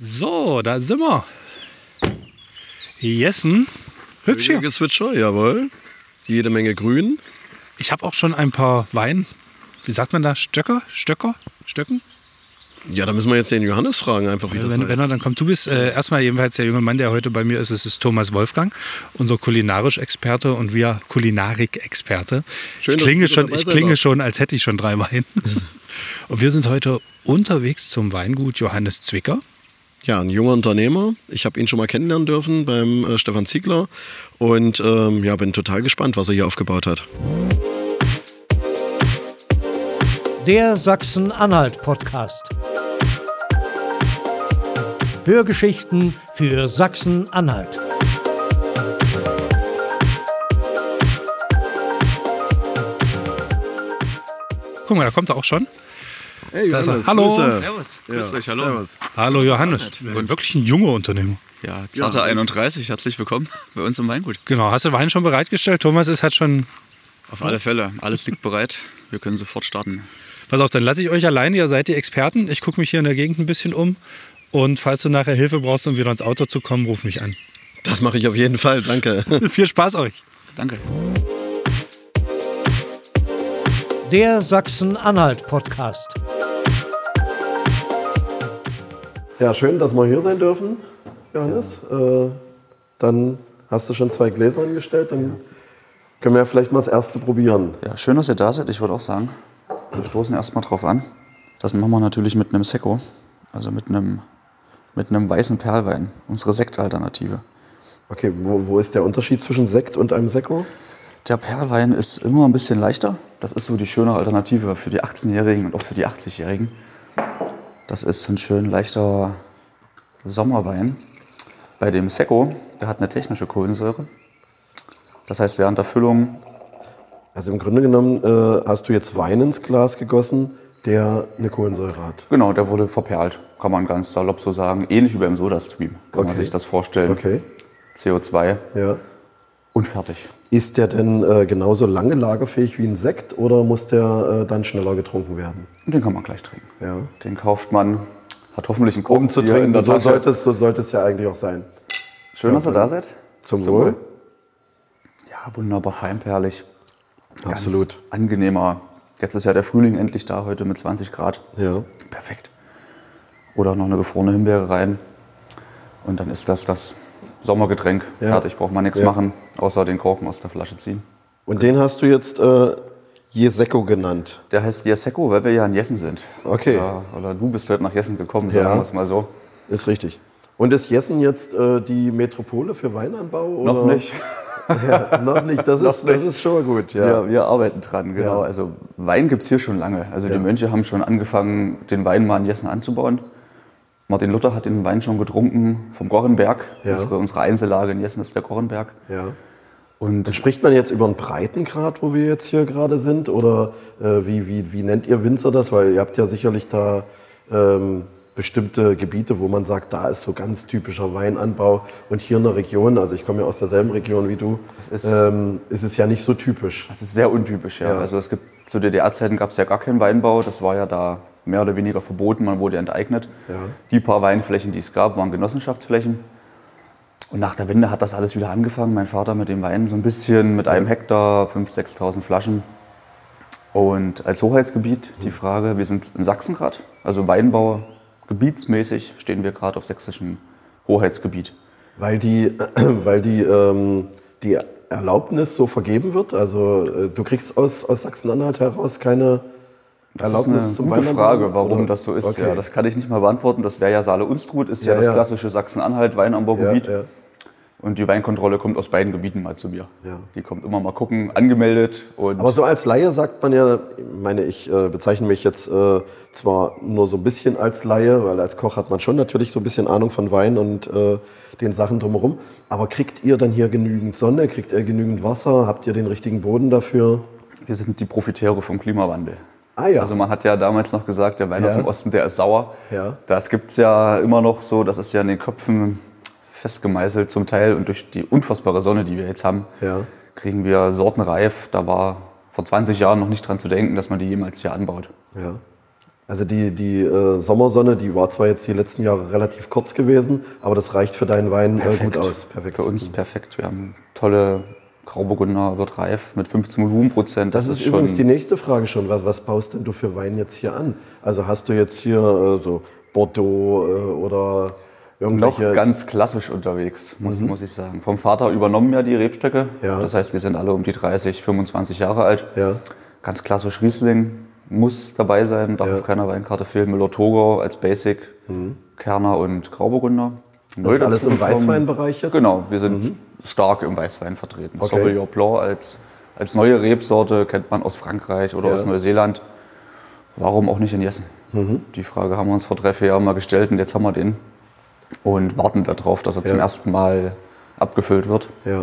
So, da sind wir. Jessen. Hübsch hier. Gezwitscher, jawohl. Jede Menge Grün. Ich habe auch schon ein paar Wein. Wie sagt man da? Stöcker? Stöcker? Stöcken? Ja, da müssen wir jetzt den Johannes fragen, einfach wie das wenn, heißt. wenn er dann kommt, du bist äh, erstmal jedenfalls der junge Mann, der heute bei mir ist, es ist Thomas Wolfgang, unser kulinarisch Experte und wir Kulinarik-Experte. Ich klinge, schon, ich klinge schon, als hätte ich schon drei Wein. und wir sind heute unterwegs zum Weingut Johannes Zwicker. Ja, ein junger Unternehmer. Ich habe ihn schon mal kennenlernen dürfen beim äh, Stefan Ziegler und ähm, ja, bin total gespannt, was er hier aufgebaut hat. Der Sachsen-Anhalt-Podcast. Hörgeschichten für Sachsen-Anhalt. Guck mal, da kommt er auch schon. Hey, Da ist er. Hallo. Servus. Grüß euch, hallo. Servus. Hallo Johannes. Wirklich ein junger Unternehmer. Ja, Zarte 31, herzlich willkommen bei uns im Weingut. Genau, hast du Wein schon bereitgestellt? Thomas ist hat schon. Auf alle Fälle, alles liegt bereit. Wir können sofort starten. Pass auf, dann lasse ich euch alleine, ihr seid die Experten. Ich gucke mich hier in der Gegend ein bisschen um. Und falls du nachher Hilfe brauchst, um wieder ins Auto zu kommen, ruf mich an. Das mache ich auf jeden Fall, danke. Viel Spaß euch. Danke. Der Sachsen-Anhalt-Podcast. Ja, schön, dass wir hier sein dürfen, Johannes. Äh, dann hast du schon zwei Gläser angestellt, dann können wir ja vielleicht mal das erste probieren. Ja, schön, dass ihr da seid. Ich würde auch sagen, wir stoßen erstmal drauf an. Das machen wir natürlich mit einem Secco, also mit einem, mit einem weißen Perlwein, unsere Sektalternative. Okay, wo, wo ist der Unterschied zwischen Sekt und einem Sekko? Der Perlwein ist immer ein bisschen leichter. Das ist so die schöne Alternative für die 18-Jährigen und auch für die 80-Jährigen. Das ist ein schön leichter Sommerwein. Bei dem Secco, der hat eine technische Kohlensäure. Das heißt, während der Füllung, Also im Grunde genommen äh, hast du jetzt Wein ins Glas gegossen, der eine Kohlensäure hat. genau, der wurde verperlt, kann man ganz salopp so sagen. Ähnlich wie beim Sodastream, kann man Okay. sich das vorstellen. Okay, CO2 ja. Und fertig. Ist der denn äh, genauso lange lagerfähig wie ein Sekt oder muss der äh, dann schneller getrunken werden? Den kann man gleich trinken. Ja. Den kauft man, hat hoffentlich einen Um zu trinken, so Tasche. sollte, es, so sollte es ja eigentlich auch sein. Schön, dass ihr da seid. Zum, Zum Wohl. Wohl. Ja, wunderbar feinperlig. Ganz Absolut. angenehmer. Jetzt ist ja der Frühling endlich da, heute mit 20 Grad. Ja. Perfekt. Oder noch eine gefrorene Himbeere rein. Und dann ist das das Sommergetränk. Ja. Fertig, braucht man nichts Ja. machen, außer den Korken aus der Flasche ziehen. Und den hast du jetzt äh, Jesecco genannt. Der heißt Jesecco, weil wir ja in Jessen sind. Okay. Ja, oder du bist heute nach Jessen gekommen, sagen Ja. wir es mal so. Ist richtig. Und ist Jessen jetzt äh, die Metropole für Weinanbau? Oder? Noch nicht. Ja, noch nicht. Das, ist, das ist schon mal gut. Ja. Ja, wir arbeiten dran, genau. Ja. Also Wein gibt es hier schon lange. Also die Mönche haben schon angefangen, den Wein mal in Jessen anzubauen. Martin Luther hat den Wein schon getrunken vom Gorrenberg. Ja. Unsere, unsere Einzellage in Jessen ist der Gorrenberg. Ja. Und Spricht man jetzt über einen Breitengrad, wo wir jetzt hier gerade sind? Oder äh, wie, wie, wie nennt ihr Winzer das? Weil ihr habt ja sicherlich da ähm, bestimmte Gebiete, wo man sagt, da ist so ganz typischer Weinanbau. Und hier in der Region, also ich komme ja aus derselben Region wie du, ist- ähm, ist es ja nicht so typisch. das ist sehr untypisch, ja. Ja. Also es gibt zu DDR-Zeiten gab es ja gar keinen Weinbau. Das war ja da mehr oder weniger verboten. Man wurde enteignet. Ja. Die paar Weinflächen, die es gab, waren Genossenschaftsflächen. Und nach der Wende hat das alles wieder angefangen. Mein Vater mit dem Wein so ein bisschen mit einem Hektar, 5.000, 6.000 Flaschen. Und als Hoheitsgebiet die Frage, wir sind in Sachsen gerade, also Weinbau gebietsmäßig stehen wir gerade auf sächsischem Hoheitsgebiet. Weil die, weil die, ähm, die Erlaubnis so vergeben wird? Also äh, du kriegst aus, aus Sachsen-Anhalt heraus keine Das Erlaubnis ist zum eine gute Weinanbau? Frage, warum Oder? das so ist. Okay. Ja, das kann ich nicht mal beantworten. Das wäre ja Saale-Unstrut, ist ja, Ja, das klassische Sachsen-Anhalt-Weinanbaugebiet. Ja. Und die Weinkontrolle kommt aus beiden Gebieten mal zu mir. Ja. Die kommt immer mal gucken, angemeldet. Aber so als Laie sagt man ja, ich meine, ich äh, bezeichne mich jetzt äh, zwar nur so ein bisschen als Laie, weil als Koch hat man schon natürlich so ein bisschen Ahnung von Wein und äh, den Sachen drumherum. Aber kriegt ihr dann hier genügend Sonne? Kriegt ihr genügend Wasser? Habt ihr den richtigen Boden dafür? wir sind die Profiteure vom Klimawandel. Ah ja. Also man hat ja damals noch gesagt, der Wein aus Ja. dem Osten, der ist sauer. Ja. Das gibt es ja immer noch so, das ist ja in den Köpfen festgemeißelt zum Teil. Und durch die unfassbare Sonne, die wir jetzt haben, Ja. kriegen wir Sorten reif. Da war vor 20 Jahren noch nicht dran zu denken, dass man die jemals hier anbaut. Ja. Also die, die äh, Sommersonne, die war zwar jetzt die letzten Jahre relativ kurz gewesen, aber das reicht für deinen Wein äh, gut aus. Perfekt. Für uns perfekt. Wir haben tolle Grauburgunder, wird reif mit 15 Volumenprozent. Das, ist, übrigens die nächste Frage schon. Was, was baust denn du für Wein jetzt hier an? Also hast du jetzt hier äh, so Bordeaux äh, oder noch irgendwelche... ganz klassisch unterwegs, muss, muss ich sagen. Vom Vater übernommen ja die Rebstöcke. Ja. Das heißt, die sind alle um die 30, 25 Jahre alt. Ja. Ganz klassisch Riesling muss dabei sein, darf Ja. auf keiner Weinkarte fehlen. Müller-Thurgau als Basic, Kerner und Grauburgunder. Neu ist alles im. Weißweinbereich jetzt? Genau, wir sind stark im Weißwein vertreten. Okay. Sauvignon Blanc als, als neue Rebsorte kennt man aus Frankreich oder Ja. aus Neuseeland. Warum auch nicht in Jessen? Mhm. Die Frage haben wir uns vor drei, vier Jahren mal gestellt und jetzt haben wir den. Und warten darauf, dass er zum Ja. ersten Mal abgefüllt wird. Ja.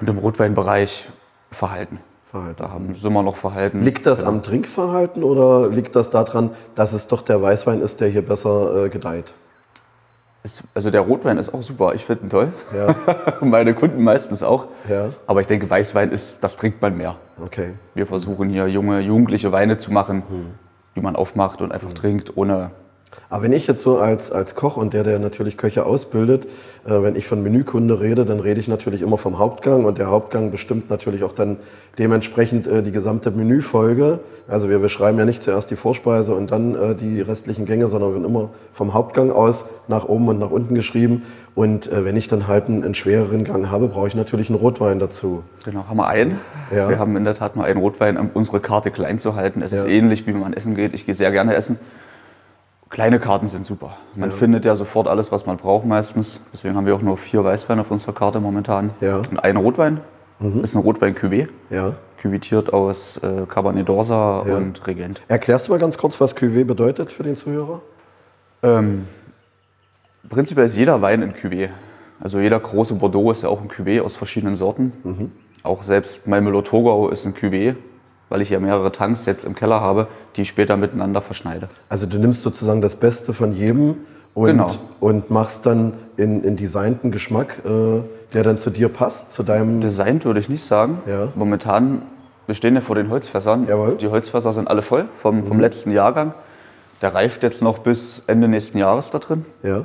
Und im Rotweinbereich verhalten. Verhalten. Da haben, sind wir noch verhalten. Liegt das am Trinkverhalten oder liegt das daran, dass es doch der Weißwein ist, der hier besser äh, gedeiht? Ist, also der Rotwein ist auch super, ich finde ihn toll. Ja. Meine Kunden meistens auch. Ja. Aber ich denke, Weißwein ist, das trinkt man mehr. Okay. Wir versuchen hier junge, jugendliche Weine zu machen, Hm. die man aufmacht und einfach trinkt, ohne. Aber wenn ich jetzt so als, als Koch und der, der natürlich Köche ausbildet, äh, wenn ich von Menükunde rede, dann rede ich natürlich immer vom Hauptgang und der Hauptgang bestimmt natürlich auch dann dementsprechend äh, die gesamte Menüfolge. Also wir, wir schreiben ja nicht zuerst die Vorspeise und dann äh, die restlichen Gänge, sondern wir werden immer vom Hauptgang aus nach oben und nach unten geschrieben. Und äh, wenn ich dann halt einen, einen schwereren Gang habe, brauche ich natürlich einen Rotwein dazu. Genau, haben wir einen. Ja. Wir haben in der Tat nur einen Rotwein, um unsere Karte klein zu halten. Es ist Ja. ähnlich, wie wenn man essen geht. Ich gehe sehr gerne essen. Kleine Karten sind super. Man findet ja sofort alles, was man braucht meistens. Deswegen haben wir auch nur vier Weißweine auf unserer Karte momentan. Ja. Und einen Rotwein. Ist ein Rotwein Cuvée. Ja. Cuvitiert aus äh, Cabernet d'Orsa Ja. und Regent. Erklärst du mal ganz kurz, was Cuvée bedeutet für den Zuhörer? Ähm, prinzipiell ist jeder Wein ein Cuvée. Also jeder große Bordeaux ist ja auch ein Cuvée aus verschiedenen Sorten. Auch selbst mein Müller-Thurgau ist ein Cuvée, weil ich ja mehrere Tanks jetzt im Keller habe, die ich später miteinander verschneide. Also du nimmst sozusagen das Beste von jedem und, Genau. und machst dann in, in designten Geschmack, äh, der dann zu dir passt, zu deinem... Designt würde ich nicht sagen. Ja. Momentan, wir stehen ja vor den Holzfässern. Jawohl. Mhm. Die Holzfässer sind alle voll vom, vom letzten Jahrgang. Der reift jetzt noch bis Ende nächsten Jahres da drin. ja,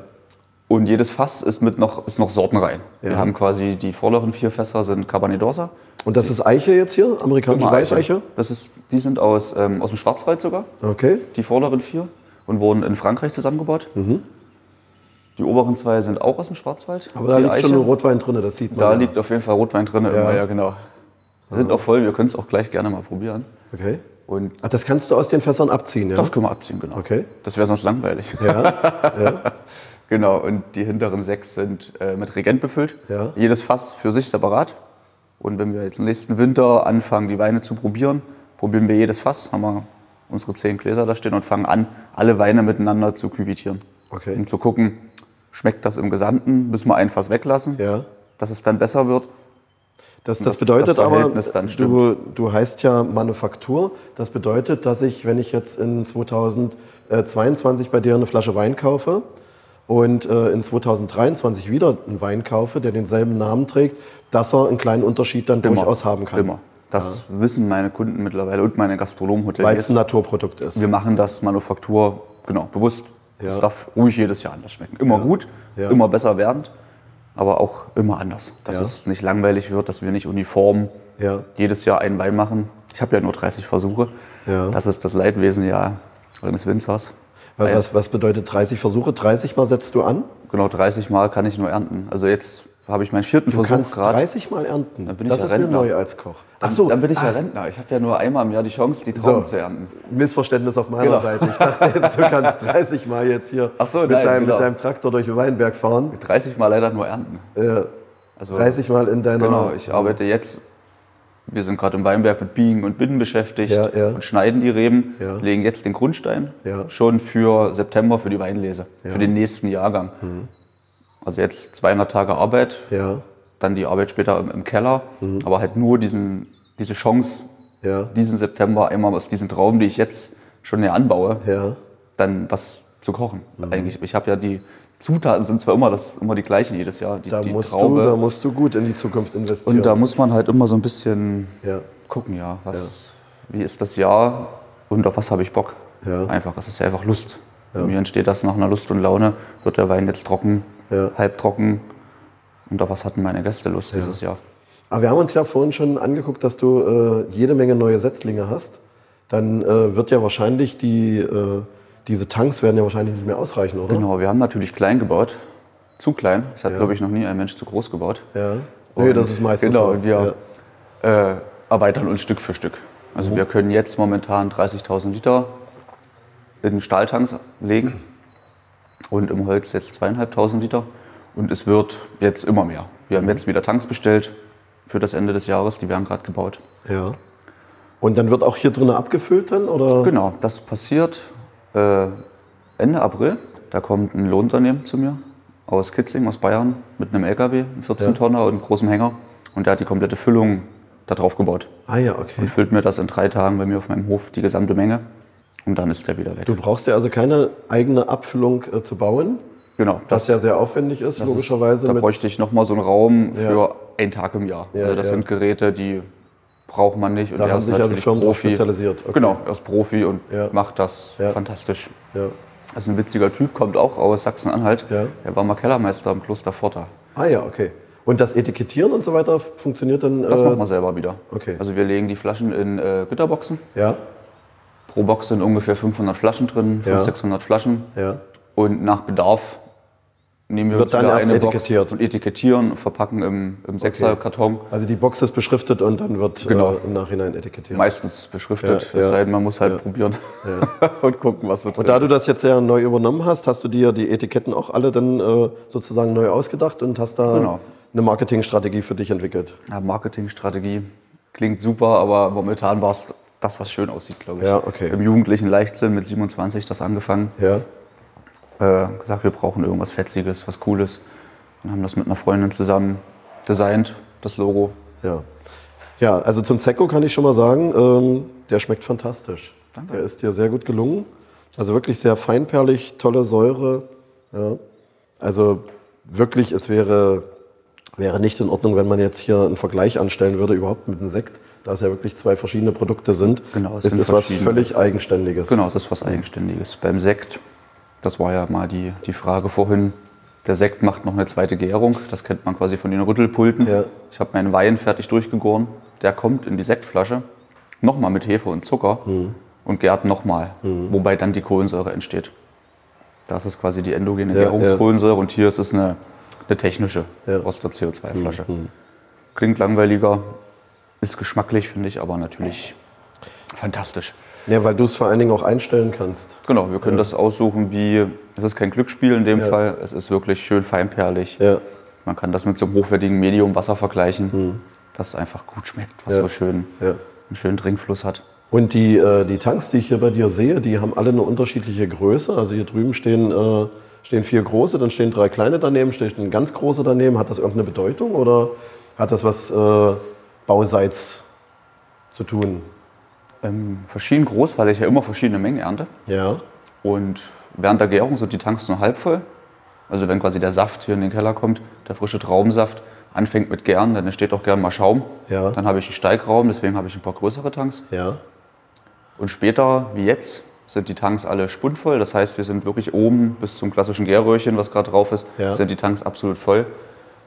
Und jedes Fass ist mit noch, ist noch sortenrein. Ja. Wir haben quasi die vorderen vier Fässer sind Cabernet d'Orsa. und das ist Eiche jetzt hier, amerikanische Immer Eiche. Weißeiche? Das ist, die sind aus, ähm, aus dem Schwarzwald sogar, Okay, die vorderen vier, und wurden in Frankreich zusammengebaut. Die oberen zwei sind auch aus dem Schwarzwald. aber da die liegt Eiche. schon ein Rotwein drin, das sieht man. Da ja. liegt auf jeden Fall Rotwein drin. Ja. ja, genau. Die sind auch voll, wir können es auch gleich gerne mal probieren. Okay. Und Ach, das kannst du aus den Fässern abziehen, ja? das können wir abziehen, genau. Okay. Das wäre sonst langweilig. Ja, Genau, und die hinteren sechs sind äh, mit Regent befüllt. Ja. Jedes Fass für sich separat. Und wenn wir jetzt nächsten Winter anfangen, die Weine zu probieren, probieren wir jedes Fass, haben wir unsere zehn Gläser da stehen und fangen an, alle Weine miteinander zu küvitieren. Okay. Um zu gucken, schmeckt das im Gesamten, müssen wir ein Fass weglassen, ja. dass es dann besser wird. Das, das Das- bedeutet das aber, du, du heißt ja Manufaktur. Das bedeutet, dass ich, wenn ich jetzt in 2022 bei dir eine Flasche Wein kaufe und äh, in 2023 wieder einen Wein kaufe, der denselben Namen trägt, dass er einen kleinen Unterschied dann durchaus haben kann. Immer. Das wissen meine Kunden mittlerweile und meine Gastronomen, Weil es ein Naturprodukt ist. Wir machen das Manufaktur genau bewusst. Es darf ruhig jedes Jahr anders schmecken. Immer gut, Ja. immer besser werdend, aber auch immer anders. Dass Ja. es nicht langweilig wird, dass wir nicht uniform Ja. jedes Jahr einen Wein machen. Ich habe ja nur 30 Versuche. Ja. Das ist das Leidwesen ja eines Winzers. Was, was, was bedeutet 30 Versuche? 30 Mal setzt du an? Genau 30 Mal kann ich nur ernten. Also jetzt habe ich meinen vierten Du Versuch kannst gerade. 30 Mal ernten. Dann bin ich das ja ist mir Rentner. neu als Koch. Ach so, dann bin ich ja ach, Rentner. Ich habe ja nur einmal im Jahr die Chance, die Trauben So. zu ernten. Missverständnis auf meiner Genau. Seite. Ich dachte jetzt, du kannst 30 Mal jetzt hier so, mit, nein, deinem, genau. mit deinem Traktor durch den Weinberg fahren. 30 Mal leider nur ernten. Äh, Also 30 Mal in deiner. Genau, ich arbeite jetzt, wir sind gerade im Weinberg mit Biegen und Binden beschäftigt Ja, ja. und schneiden die Reben, Ja. legen jetzt den Grundstein schon für September für die Weinlese, für den nächsten Jahrgang. Also jetzt 200 Tage Arbeit, Ja, dann die Arbeit später im, im Keller, aber halt nur diesen, diese Chance, diesen September einmal aus diesen Trauben, die ich jetzt schon hier anbaue, dann was zu kochen. Mhm. Eigentlich, ich habe ja die Zutaten sind zwar immer, das, immer die gleichen jedes Jahr, die, Da, die musst Traube. du, da musst du gut in die Zukunft investieren. Und da muss man halt immer so ein bisschen ja, gucken, ja, was, wie ist das Jahr und auf was habe ich Bock. Ja. Einfach, es ist ja einfach Lust. Bei mir entsteht das nach einer Lust und Laune, wird der Wein jetzt trocken, Ja. halbtrocken. Und auf was hatten meine Gäste Lust dieses Jahr? Aber wir haben uns ja vorhin schon angeguckt, dass du äh, jede Menge neue Setzlinge hast. Dann äh, wird ja wahrscheinlich die, äh, diese Tanks werden ja wahrscheinlich nicht mehr ausreichen, oder? Genau, wir haben natürlich klein gebaut. Zu klein. Das hat, Ja. glaube ich, noch nie ein Mensch zu groß gebaut. Ja. Nee, Und das ist meistens genau, so. und wir äh, erweitern uns Stück für Stück. Also Mhm. wir können jetzt momentan 30.000 Liter in Stahltanks legen und im Holz jetzt zweieinhalbtausend Liter. Und es wird jetzt immer mehr. Wir Mhm. haben jetzt wieder Tanks bestellt für das Ende des Jahres. Die werden gerade gebaut. Ja. ja. Und dann wird auch hier drinnen abgefüllt dann, oder? Genau, das passiert äh, Ende April. Da kommt ein Lohnunternehmen zu mir aus Kitzing, aus Bayern, mit einem LKW, einem 14-Tonner und einem großen Hänger. Und der hat die komplette Füllung da drauf gebaut. Ah ja, okay. Und füllt mir das in drei Tagen bei mir auf meinem Hof die gesamte Menge. Und dann ist der wieder weg. Du brauchst ja also keine eigene Abfüllung äh, zu bauen, genau, was ja sehr aufwendig ist, das logischerweise. Ist, da bräuchte ich nochmal so einen Raum für Ja. einen Tag im Jahr. Ja, also das ja. sind Geräte, die braucht man nicht. Und Da er haben ist sich also Firmen Profi. spezialisiert. Okay. Genau, er ist Profi und Ja. macht das Ja. fantastisch. ja. Das ist ein witziger Typ, kommt auch aus Sachsen-Anhalt. Ja. Er war mal Kellermeister im Kloster Forta. Ah ja, okay. Und das Etikettieren und so weiter funktioniert dann? Das äh, machen wir selber wieder. okay. Also wir legen die Flaschen in äh, Gitterboxen. Ja, Pro Box sind ungefähr 500 Flaschen drin, 500, Ja. 600 Flaschen. ja. Und nach Bedarf nehmen wir Wird uns dann erst eine etikettiert. Box und etikettieren verpacken im, im Sechserkarton. Also die Box ist beschriftet und dann wird Genau. äh, im Nachhinein etikettiert. Meistens beschriftet, Ja, es ja. sei denn, man muss halt Ja. probieren und gucken, was so drin Und da du ist. das jetzt ja neu übernommen hast, hast du dir die Etiketten auch alle dann äh, sozusagen neu ausgedacht und hast da Genau. eine Marketingstrategie für dich entwickelt. Ja, Marketingstrategie klingt super, aber momentan war es das, was schön aussieht, glaube ich. Ja, okay. Im jugendlichen Leichtsinn mit 27 das angefangen. Ja, Äh, gesagt, wir brauchen irgendwas Fetziges, was Cooles. Und haben das mit einer Freundin zusammen designt, das Logo. ja. Ja, also zum Secco kann ich schon mal sagen, ähm, der schmeckt fantastisch. Danke. Der ist dir sehr gut gelungen. Also wirklich sehr feinperlig, tolle Säure. Ja. Also wirklich, es wäre, wäre nicht in Ordnung, wenn man jetzt hier einen Vergleich anstellen würde, überhaupt mit einem Sekt, da es ja wirklich zwei verschiedene Produkte sind. Genau, es ist was völlig Eigenständiges. Genau, das ist was Eigenständiges. Beim Sekt, das war ja mal die, die Frage vorhin, der Sekt macht noch eine zweite Gärung. Das kennt man quasi von den Rüttelpulten. Ja. Ich habe meinen Wein fertig durchgegoren. Der kommt in die Sektflasche, nochmal mit Hefe und Zucker Mhm. und gärt nochmal, wobei dann die Kohlensäure entsteht. Das ist quasi die endogene Ja, Gärungskohlensäure und hier ist es eine, eine technische Ja. Mhm. aus der CO2-Flasche. Klingt langweiliger, ist geschmacklich, finde ich, aber natürlich fantastisch. Ja, weil du es vor allen Dingen auch einstellen kannst. Genau, wir können das aussuchen wie, es ist kein Glücksspiel in dem Ja. Fall, es ist wirklich schön feinperlig. Ja. Man kann das mit so einem hochwertigen Medium-Wasser vergleichen, das einfach gut schmeckt, was Ja. so schön Ja. einen schönen Trinkfluss hat. Und die, äh, die Tanks, die ich hier bei dir sehe, die haben alle eine unterschiedliche Größe. Also hier drüben stehen, äh, stehen vier große, dann stehen drei kleine daneben, steht ein ganz großer daneben. Hat das irgendeine Bedeutung oder hat das was äh, Bauseits zu tun? Ähm, verschieden groß, weil ich ja immer verschiedene Mengen ernte. Ja, Und während der Gärung sind die Tanks nur halb voll. Also wenn quasi der Saft hier in den Keller kommt, der frische Traubensaft, anfängt mit Gären, dann entsteht auch gern mal Schaum. Ja. Dann habe ich einen Steigraum, deswegen habe ich ein paar größere Tanks. ja, Und später, wie jetzt, sind die Tanks alle spundvoll. Das heißt, wir sind wirklich oben bis zum klassischen Gärröhrchen, was gerade drauf ist, Ja. sind die Tanks absolut voll.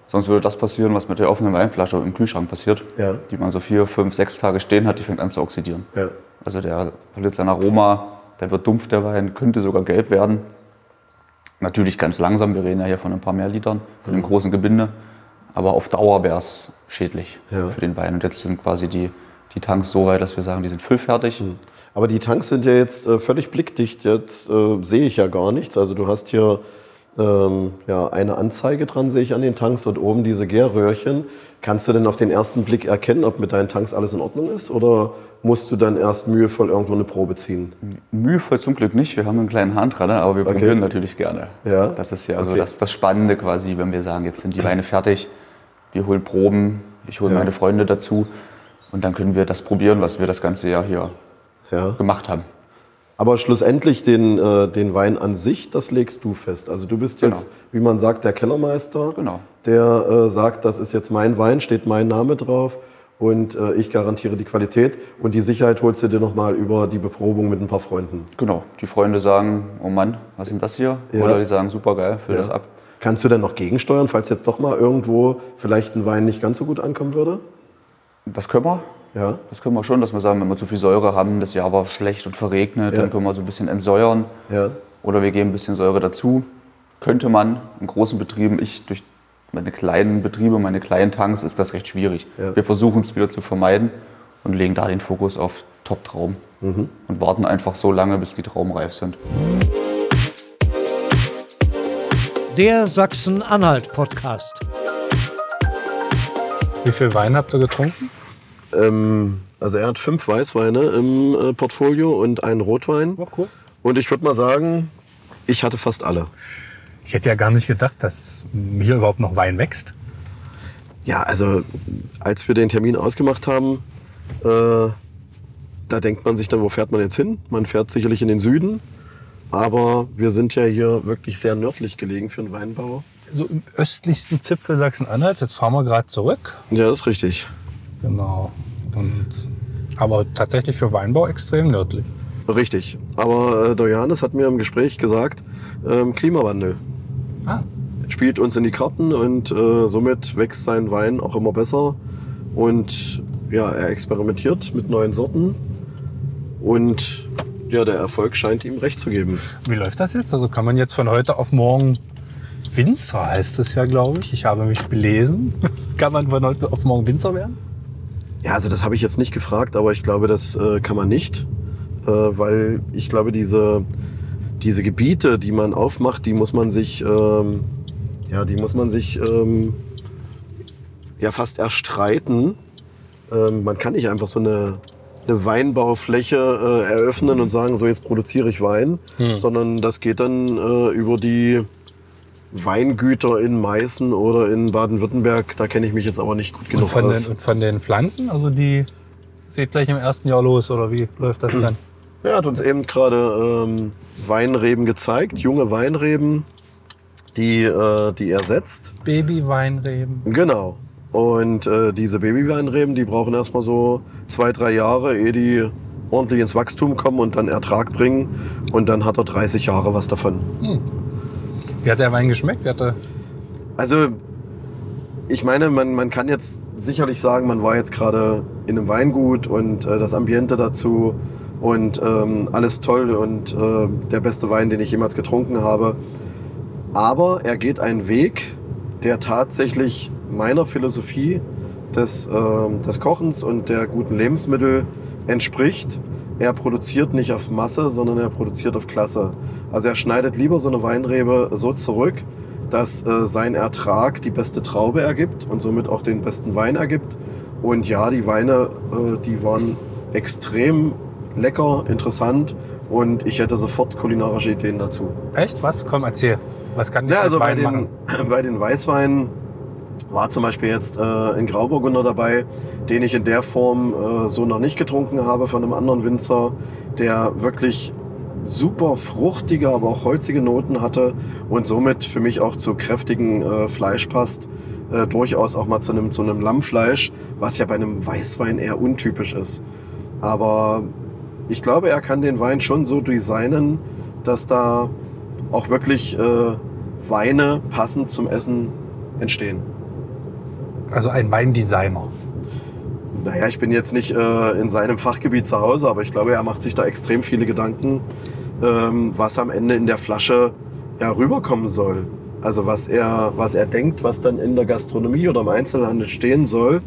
Sonst würde das passieren, was mit der offenen Weinflasche im Kühlschrank passiert, Ja. die man so vier, fünf, sechs Tage stehen hat, die fängt an zu oxidieren. ja. Also der verliert sein Aroma, dann wird dumpf der Wein, könnte sogar gelb werden. Natürlich ganz langsam, wir reden ja hier von ein paar mehr Litern, von Mhm. dem großen Gebinde. Aber auf Dauer wäre es schädlich Ja. für den Wein. Und jetzt sind quasi die, die Tanks so weit, dass wir sagen, die sind füllfertig. Aber die Tanks sind ja jetzt äh, völlig blickdicht. Jetzt äh, sehe ich ja gar nichts. Also du hast hier ähm, ja, eine Anzeige dran, sehe ich an den Tanks und oben diese Gärröhrchen. Kannst du denn auf den ersten Blick erkennen, ob mit deinen Tanks alles in Ordnung ist? Oder musst du dann erst mühevoll irgendwo eine Probe ziehen? Mühevoll zum Glück nicht, wir haben einen kleinen Hahn dran, aber wir probieren natürlich gerne. Ja. Das ist ja also Okay. das, das Spannende quasi, wenn wir sagen, jetzt sind die Weine fertig, wir holen Proben, ich hole Ja. meine Freunde dazu und dann können wir das probieren, was wir das ganze Jahr hier Ja. gemacht haben. Aber schlussendlich den, äh, den Wein an sich, das legst du fest. Also du bist jetzt, Genau. wie man sagt, der Kellermeister, Genau. der äh, sagt, das ist jetzt mein Wein, steht mein Name drauf und äh, ich garantiere die Qualität und die Sicherheit holst du dir nochmal über die Beprobung mit ein paar Freunden. Genau. Die Freunde sagen, oh Mann, was ist denn das hier? Ja. Oder die sagen, super geil, füll Ja. das ab. Kannst du denn noch gegensteuern, falls jetzt doch mal irgendwo vielleicht ein Wein nicht ganz so gut ankommen würde? Das können wir. Ja. Das können wir schon, dass wir sagen, wenn wir zu viel Säure haben, das Jahr war schlecht und verregnet, Ja. dann können wir so ein bisschen entsäuern. Ja. Oder wir geben ein bisschen Säure dazu. Könnte man in großen Betrieben, ich durch meine kleinen Betriebe, meine kleinen Tanks, ist das recht schwierig. Ja. Wir versuchen es wieder zu vermeiden und legen da den Fokus auf Top-Trauben Mhm. und warten einfach so lange, bis die Trauben reif sind. Der Sachsen-Anhalt-Podcast. Wie viel Wein habt ihr getrunken? Ähm, also er hat fünf Weißweine im äh, Portfolio und einen Rotwein. War cool. Und ich würde mal sagen, ich hatte fast alle. Ich hätte ja gar nicht gedacht, dass hier überhaupt noch Wein wächst. Ja, also als wir den Termin ausgemacht haben, äh, da denkt man sich dann, wo fährt man jetzt hin? Man fährt sicherlich in den Süden. Aber wir sind ja hier wirklich sehr nördlich gelegen für den Weinbau. So im östlichsten Zipfel Sachsen-Anhalts. Jetzt fahren wir gerade zurück. Ja, das ist richtig. Genau. Und, aber tatsächlich für Weinbau extrem nördlich. Richtig. Aber äh, Johannes hat mir im Gespräch gesagt, ähm, Klimawandel Ah, spielt uns in die Karten und äh, somit wächst sein Wein auch immer besser. Und ja, er experimentiert mit neuen Sorten. Und ja, der Erfolg scheint ihm recht zu geben. wie läuft das jetzt? Also kann man jetzt von heute auf morgen Winzer heißt es ja, glaube ich. Ich habe mich belesen. kann man von heute auf morgen Winzer werden? Ja, also das habe ich jetzt nicht gefragt, aber ich glaube, das äh, kann man nicht. Äh, weil ich glaube, diese, diese Gebiete, die man aufmacht, die muss man sich, ähm, ja, die muss man sich ähm, ja fast erstreiten. Ähm, man kann nicht einfach so eine, eine Weinbaufläche äh, eröffnen und sagen, so jetzt produziere ich Wein, sondern das geht dann äh, über die Weingüter in Meißen oder in Baden-Württemberg. Da kenne ich mich jetzt aber nicht gut Und genug von, aus. den, und von den Pflanzen, also die geht gleich im ersten Jahr los oder wie läuft das dann? Er hat uns eben gerade ähm, Weinreben gezeigt, junge Weinreben, die, äh, die er setzt. Babyweinreben. Genau. Und äh, diese Babyweinreben, die brauchen erstmal so zwei, drei Jahre, ehe die ordentlich ins Wachstum kommen und dann Ertrag bringen. Und dann hat er 30 Jahre was davon. Wie hat der Wein geschmeckt? Wie hat der, Also, ich meine, man, man kann jetzt sicherlich sagen, man war jetzt gerade in einem Weingut und äh, das Ambiente dazu und ähm, alles toll und äh, der beste Wein, den ich jemals getrunken habe. Aber er geht einen Weg, der tatsächlich meiner Philosophie des, ähm, des Kochens und der guten Lebensmittel entspricht. Er produziert nicht auf Masse, sondern er produziert auf Klasse. Also er schneidet lieber so eine Weinrebe so zurück, dass äh, sein Ertrag die beste Traube ergibt und somit auch den besten Wein ergibt. Und ja, die Weine, äh, die waren extrem lecker, interessant und ich hätte sofort kulinarische Ideen dazu. echt? Was? Komm, erzähl. Was kann ich Ja, also bei Wein den, machen? bei den Weißweinen war zum Beispiel jetzt äh, ein Grauburgunder dabei, den ich in der Form äh, so noch nicht getrunken habe von einem anderen Winzer, der wirklich super fruchtige, aber auch holzige Noten hatte und somit für mich auch zu kräftigen äh, Fleisch passt. Äh, durchaus auch mal zu einem, zu einem Lammfleisch, was ja bei einem Weißwein eher untypisch ist. Aber ich glaube, er kann den Wein schon so designen, dass da auch wirklich äh, Weine passend zum Essen entstehen. Also ein Weindesigner. Naja, ich bin jetzt nicht äh, in seinem Fachgebiet zu Hause, aber ich glaube, er macht sich da extrem viele Gedanken, ähm, was am Ende in der Flasche ja, rüberkommen soll. Also was er, was er denkt, was dann in der Gastronomie oder im Einzelhandel stehen soll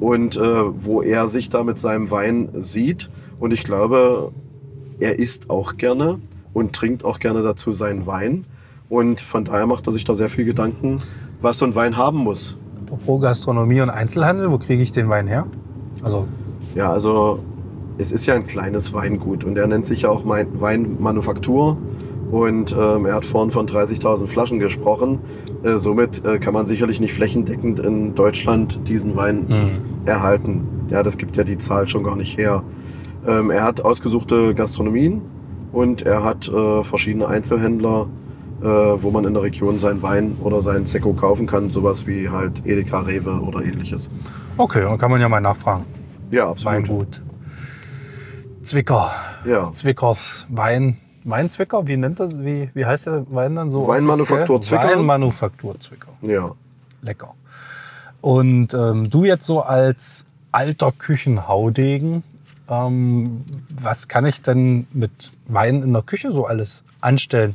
und äh, wo er sich da mit seinem Wein sieht. Und ich glaube, er isst auch gerne und trinkt auch gerne dazu seinen Wein. Und von daher macht er sich da sehr viel Gedanken, was so ein Wein haben muss. Apropos Gastronomie und Einzelhandel, wo kriege ich den Wein her? Also Ja, also es ist ja ein kleines Weingut und er nennt sich ja auch Weinmanufaktur. Und ähm, er hat vorhin von 30.000 Flaschen gesprochen. Äh, somit äh, kann man sicherlich nicht flächendeckend in Deutschland diesen Wein erhalten. Ja, das gibt ja die Zahl schon gar nicht her. Ähm, er hat ausgesuchte Gastronomien und er hat äh, verschiedene Einzelhändler, äh, wo man in der Region seinen Wein oder seinen Sekko kaufen kann. Sowas wie halt Edeka, Rewe oder ähnliches. Okay, dann kann man ja mal nachfragen. Ja, absolut. Weingut. Zwicker. Ja. Zwickers Wein. Weinzwicker? Wie nennt das? Wie, wie heißt der Wein dann so? Weinmanufaktur? Zwicker. Weinmanufaktur Zwicker. Ja. Lecker. Und ähm, du jetzt so als alter Küchenhaudegen, ähm, was kann ich denn mit Wein in der Küche so alles anstellen?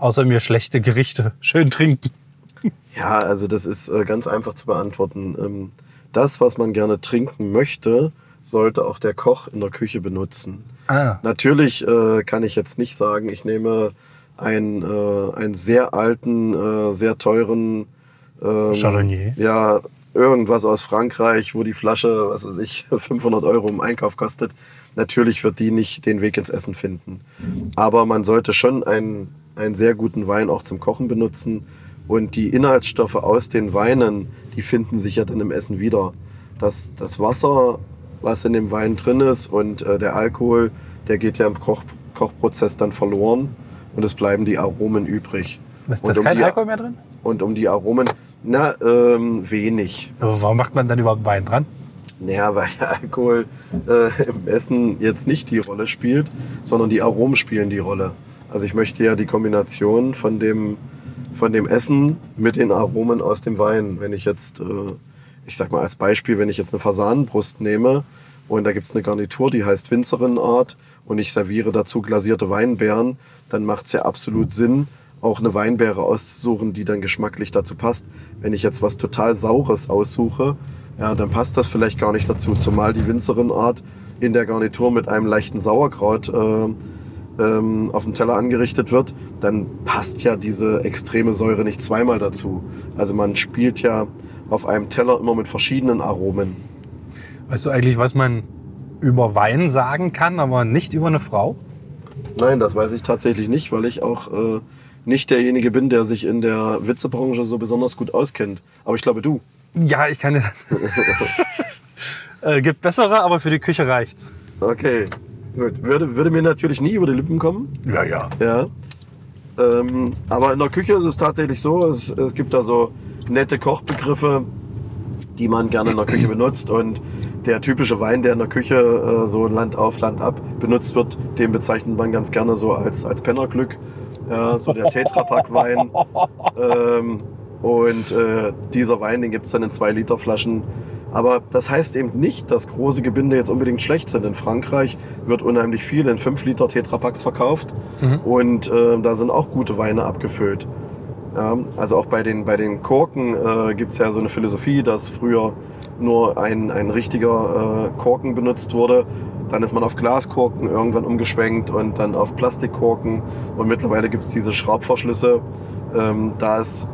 Außer mir schlechte Gerichte schön trinken. Ja, also das ist äh, ganz einfach zu beantworten. Ähm, das, was man gerne trinken möchte, sollte auch der Koch in der Küche benutzen. Ah. Natürlich äh, kann ich jetzt nicht sagen, ich nehme einen, äh, einen sehr alten, sehr teuren ähm, Chardonnay. Ja, irgendwas aus Frankreich, wo die Flasche, was weiß ich, 500 Euro im Einkauf kostet. Natürlich wird die nicht den Weg ins Essen finden. Aber man sollte schon einen, einen sehr guten Wein auch zum Kochen benutzen. Und die Inhaltsstoffe aus den Weinen, die finden sich ja dann im Essen wieder. Das, das Wasser, was in dem Wein drin ist und äh, der Alkohol, der geht ja im Koch, Kochprozess dann verloren und es bleiben die Aromen übrig. Ist das um kein die- Alkohol mehr drin? Und um die Aromen, na, ähm, wenig. Aber warum macht man dann überhaupt Wein dran? Naja, weil der Alkohol äh, im Essen jetzt nicht die Rolle spielt, sondern die Aromen spielen die Rolle. Also ich möchte ja die Kombination von dem, von dem Essen mit den Aromen aus dem Wein. Wenn ich jetzt, äh, ich sag mal als Beispiel, wenn ich jetzt eine Fasanenbrust nehme und da gibt's eine Garnitur, die heißt Winzerinnenart und ich serviere dazu glasierte Weinbeeren, dann macht's ja absolut Sinn, auch eine Weinbeere auszusuchen, die dann geschmacklich dazu passt. Wenn ich jetzt was total Saures aussuche, ja, dann passt das vielleicht gar nicht dazu, zumal die Winzerinnenart in der Garnitur mit einem leichten Sauerkraut äh, ähm, auf dem Teller angerichtet wird, dann passt ja diese extreme Säure nicht zweimal dazu. Also man spielt ja auf einem Teller immer mit verschiedenen Aromen. Weißt du eigentlich, was man über Wein sagen kann, aber nicht über eine Frau? Nein, das weiß ich tatsächlich nicht, weil ich auch äh, nicht derjenige bin, der sich in der Witzebranche so besonders gut auskennt. Aber ich glaube du. Ja, ich kann dir das. äh, gibt bessere, aber für die Küche reicht's. Okay, gut. Würde, würde mir natürlich nie über die Lippen kommen. Ja, ja. Ja. Ähm, aber in der Küche ist es tatsächlich so, es, es gibt da so nette Kochbegriffe, die man gerne in der Küche benutzt. Und der typische Wein, der in der Küche äh, so Land auf, Land ab benutzt wird, den bezeichnet man ganz gerne so als, als Pennerglück. Ja, so der Tetrapack-Wein. ähm, und äh, dieser Wein, den gibt's dann in zwei Liter Flaschen. Aber das heißt eben nicht, dass große Gebinde jetzt unbedingt schlecht sind. In Frankreich wird unheimlich viel in 5 Liter Tetrapacks verkauft. Und äh, da sind auch gute Weine abgefüllt. Ja, also auch bei den, bei den Korken äh, gibt's ja so eine Philosophie, dass früher nur ein, ein richtiger äh, Korken benutzt wurde. Dann ist man auf Glaskorken irgendwann umgeschwenkt und dann auf Plastikkorken. Und mittlerweile gibt's diese Schraubverschlüsse. Ähm, da es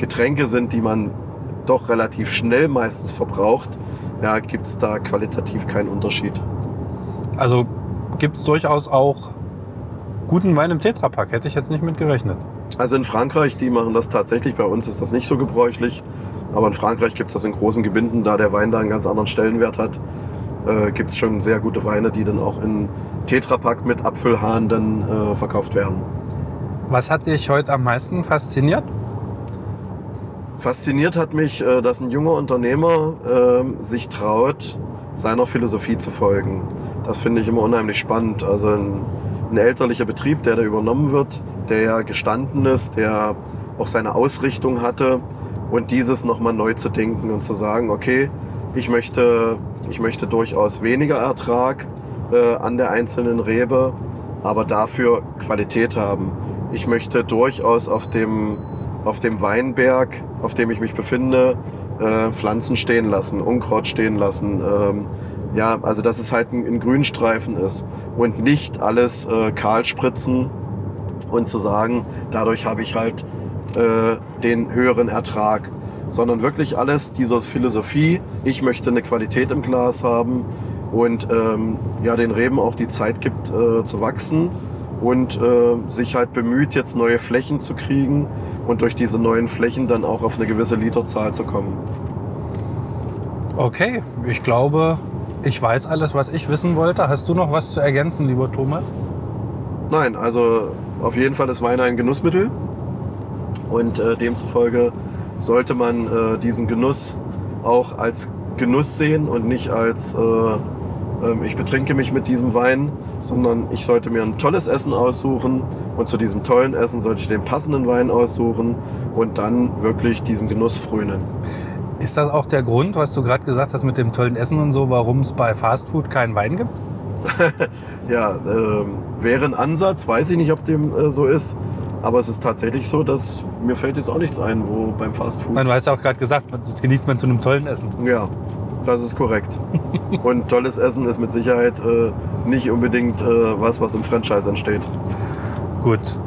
Getränke sind, die man doch relativ schnell meistens verbraucht, ja, gibt's da qualitativ keinen Unterschied. Also gibt's durchaus auch guten Wein im Tetrapack. Hätte ich jetzt nicht mit gerechnet. Also in Frankreich, die machen das tatsächlich. Bei uns ist das nicht so gebräuchlich. Aber in Frankreich gibt's das in großen Gebinden, da der Wein da einen ganz anderen Stellenwert hat. Äh, gibt's schon sehr gute Weine, die dann auch in Tetrapack mit Apfelhahn dann äh, verkauft werden. Was hat dich heute am meisten fasziniert? Fasziniert hat mich, äh, dass ein junger Unternehmer ähm, sich traut, seiner Philosophie zu folgen. Das finde ich immer unheimlich spannend. Also ein, ein elterlicher Betrieb, der da übernommen wird, der ja gestanden ist, der auch seine Ausrichtung hatte und dieses nochmal neu zu denken und zu sagen, okay, ich möchte, ich möchte durchaus weniger Ertrag äh, an der einzelnen Rebe, aber dafür Qualität haben. Ich möchte durchaus auf dem, auf dem Weinberg, auf dem ich mich befinde, äh, Pflanzen stehen lassen, Unkraut stehen lassen. Ähm, ja, also dass es halt ein, ein Grünstreifen ist und nicht alles äh, kahl spritzen und zu sagen, dadurch habe ich halt äh, den höheren Ertrag, sondern wirklich alles dieser Philosophie, ich möchte eine Qualität im Glas haben und ähm, ja, den Reben auch die Zeit gibt äh, zu wachsen und äh, sich halt bemüht, jetzt neue Flächen zu kriegen und durch diese neuen Flächen dann auch auf eine gewisse Literzahl zu kommen. Okay, ich glaube, ich weiß alles, was ich wissen wollte. Hast du noch was zu ergänzen, lieber Thomas? Nein, also auf jeden Fall ist Wein ein Genussmittel Und äh, demzufolge sollte man äh, diesen Genuss auch als Genuss sehen und nicht als äh, ähm, ich betrinke mich mit diesem Wein, sondern ich sollte mir ein tolles Essen aussuchen und zu diesem tollen Essen sollte ich den passenden Wein aussuchen und dann wirklich diesem Genuss frönen. Ist das auch der Grund, was du gerade gesagt hast mit dem tollen Essen und so, warum es bei Fastfood keinen Wein gibt? Ja, ähm, wäre ein Ansatz, weiß ich nicht, ob dem äh, so ist. Aber es ist tatsächlich so, dass mir fällt jetzt auch nichts ein, wo beim Fastfood. Man weiß ja auch gerade gesagt, das genießt man zu einem tollen Essen. Ja, das ist korrekt. Und tolles Essen ist mit Sicherheit äh, nicht unbedingt äh, was, was im Franchise entsteht. Gut.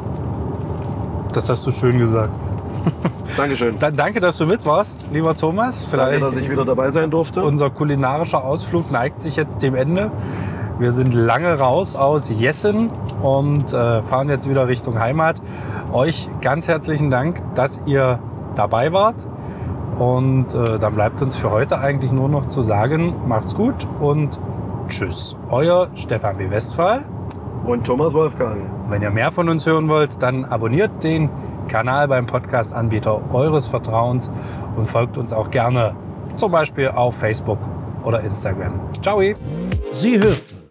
Das hast du schön gesagt. Dankeschön. Dann danke, dass du mit warst, lieber Thomas. Vielleicht Danke, dass ich wieder dabei sein durfte. unser kulinarischer Ausflug neigt sich jetzt dem Ende. Wir sind lange raus aus Jessen und äh, fahren jetzt wieder Richtung Heimat. Euch ganz herzlichen Dank, dass ihr dabei wart. Und äh, dann bleibt uns für heute eigentlich nur noch zu sagen, macht's gut und tschüss. Euer Stefan B. Westphal. Und Thomas Wolfgang. Und wenn ihr mehr von uns hören wollt, dann abonniert den Kanal beim Podcast-Anbieter eures Vertrauens und folgt uns auch gerne zum Beispiel auf Facebook oder Instagram. Ciao! Sie hörten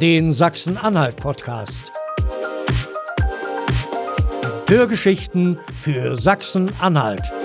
den Sachsen-Anhalt-Podcast. Hörgeschichten für Sachsen-Anhalt.